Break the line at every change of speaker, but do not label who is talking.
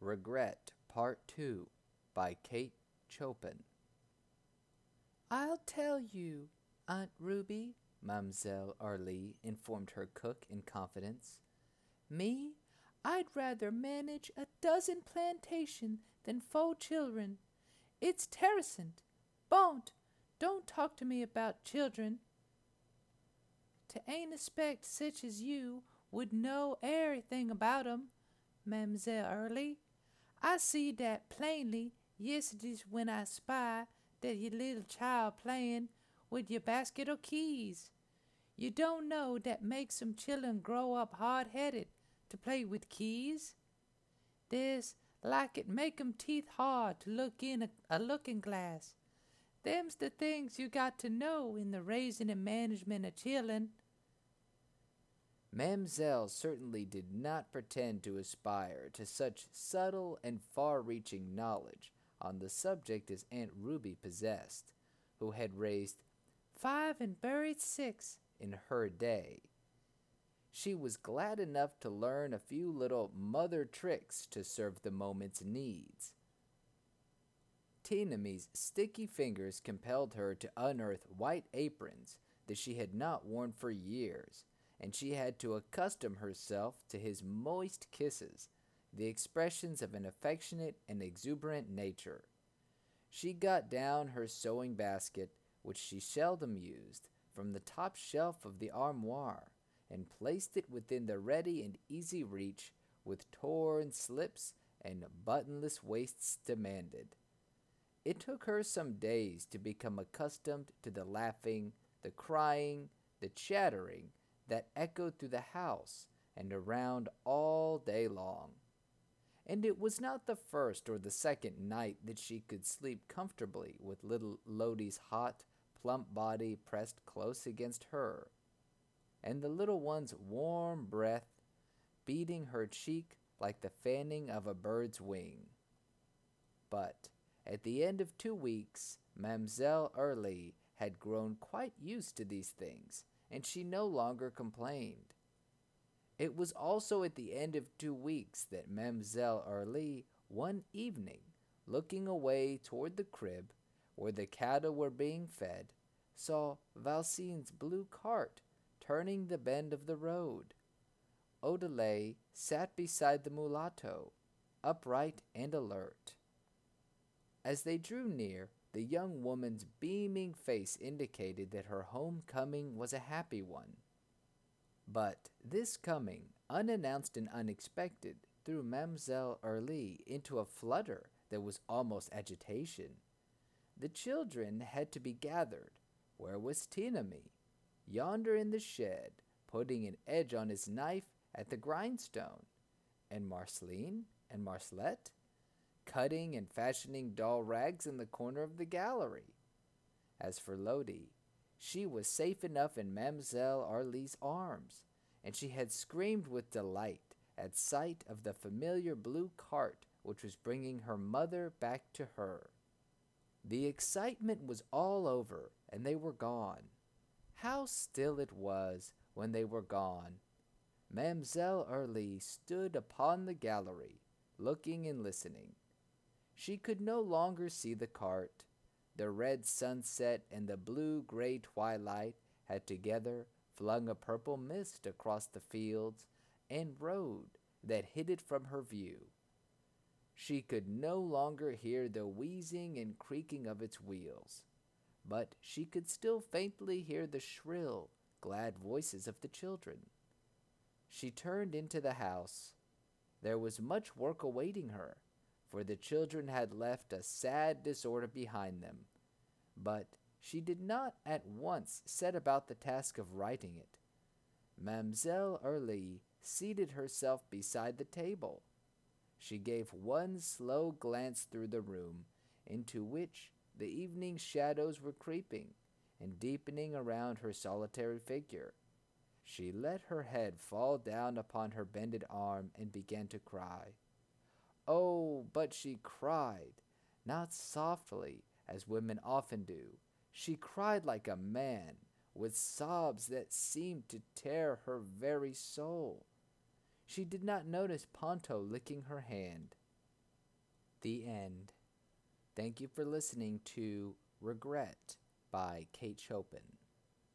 Regret Part 2 by Kate Chopin.
I'll tell you, Aunt Ruby, Mademoiselle Aurélie informed her cook in confidence. Me, I'd rather manage a dozen plantation than four children. It's terrassent. Bont, don't talk to me about children. To ain't expect such as you would know everything about 'em, Mademoiselle Aurélie. I see dat plainly yesterday's when I spy that your little child playin' with your basket o' keys. You don't know that makes some children grow up hard headed to play with keys. There's like it make 'em teeth hard to look in a, a looking glass. Them's the things you got to know in the raising and management of children.
Mamselle certainly did not pretend to aspire to such subtle and far reaching knowledge on the subject as Aunt Ruby possessed, who had raised
Five and buried six.
in her day. She was glad enough to learn a few little mother tricks to serve the moment's needs. Tinamy's sticky fingers compelled her to unearth white aprons that she had not worn for years, and she had to accustom herself to his moist kisses, the expressions of an affectionate and exuberant nature. She got down her sewing basket, which she seldom used, from the top shelf of the armoire, and placed it within the ready and easy reach with torn slips and buttonless waists demanded. It took her some days to become accustomed to the laughing, the crying, the chattering that echoed through the house and around all day long. And it was not the first or the second night that she could sleep comfortably with little Lodi's hot, plump body pressed close against her, and the little one's warm breath beating her cheek like the fanning of a bird's wing. But at the end of two weeks, Mademoiselle Aurélie had grown quite used to these things, and she no longer complained. It was also at the end of two weeks that Mademoiselle Aurélie, one evening, looking away toward the crib where the cattle were being fed, saw Valsin's blue cart turning the bend of the road. Odelay sat beside the mulatto, upright and alert. As they drew near, the young woman's beaming face indicated that her homecoming was a happy one. But this coming, unannounced and unexpected, threw Mademoiselle Aurélie into a flutter that was almost agitation. The children had to be gathered. Where was Tinamy? Yonder in the shed, putting an edge on his knife at the grindstone. And Marceline and Marcelette? Cutting and fashioning doll rags in the corner of the gallery. As for Lodi, she was safe enough in Mademoiselle Aurélie's arms, and she had screamed with delight at sight of the familiar blue cart which was bringing her mother back to her. The excitement was all over, and they were gone. How still it was when they were gone! Mademoiselle Arlie stood upon the gallery, looking and listening. She could no longer see the cart. The red sunset and the blue gray twilight had together flung a purple mist across the fields and road that hid it from her view. She could no longer hear the wheezing and creaking of its wheels, but she could still faintly hear the shrill, glad voices of the children. She turned into the house. There was much work awaiting her for the children had left a sad disorder behind them. But she did not at once set about the task of writing it. Mademoiselle Aurélie seated herself beside the table. She gave one slow glance through the room, into which the evening shadows were creeping and deepening around her solitary figure. She let her head fall down upon her bended arm and began to cry. Oh, but she cried, not softly, as women often do. She cried like a man, with sobs that seemed to tear her very soul. She did not notice Ponto licking her hand. The end. Thank you for listening to Regret by Kate Chopin.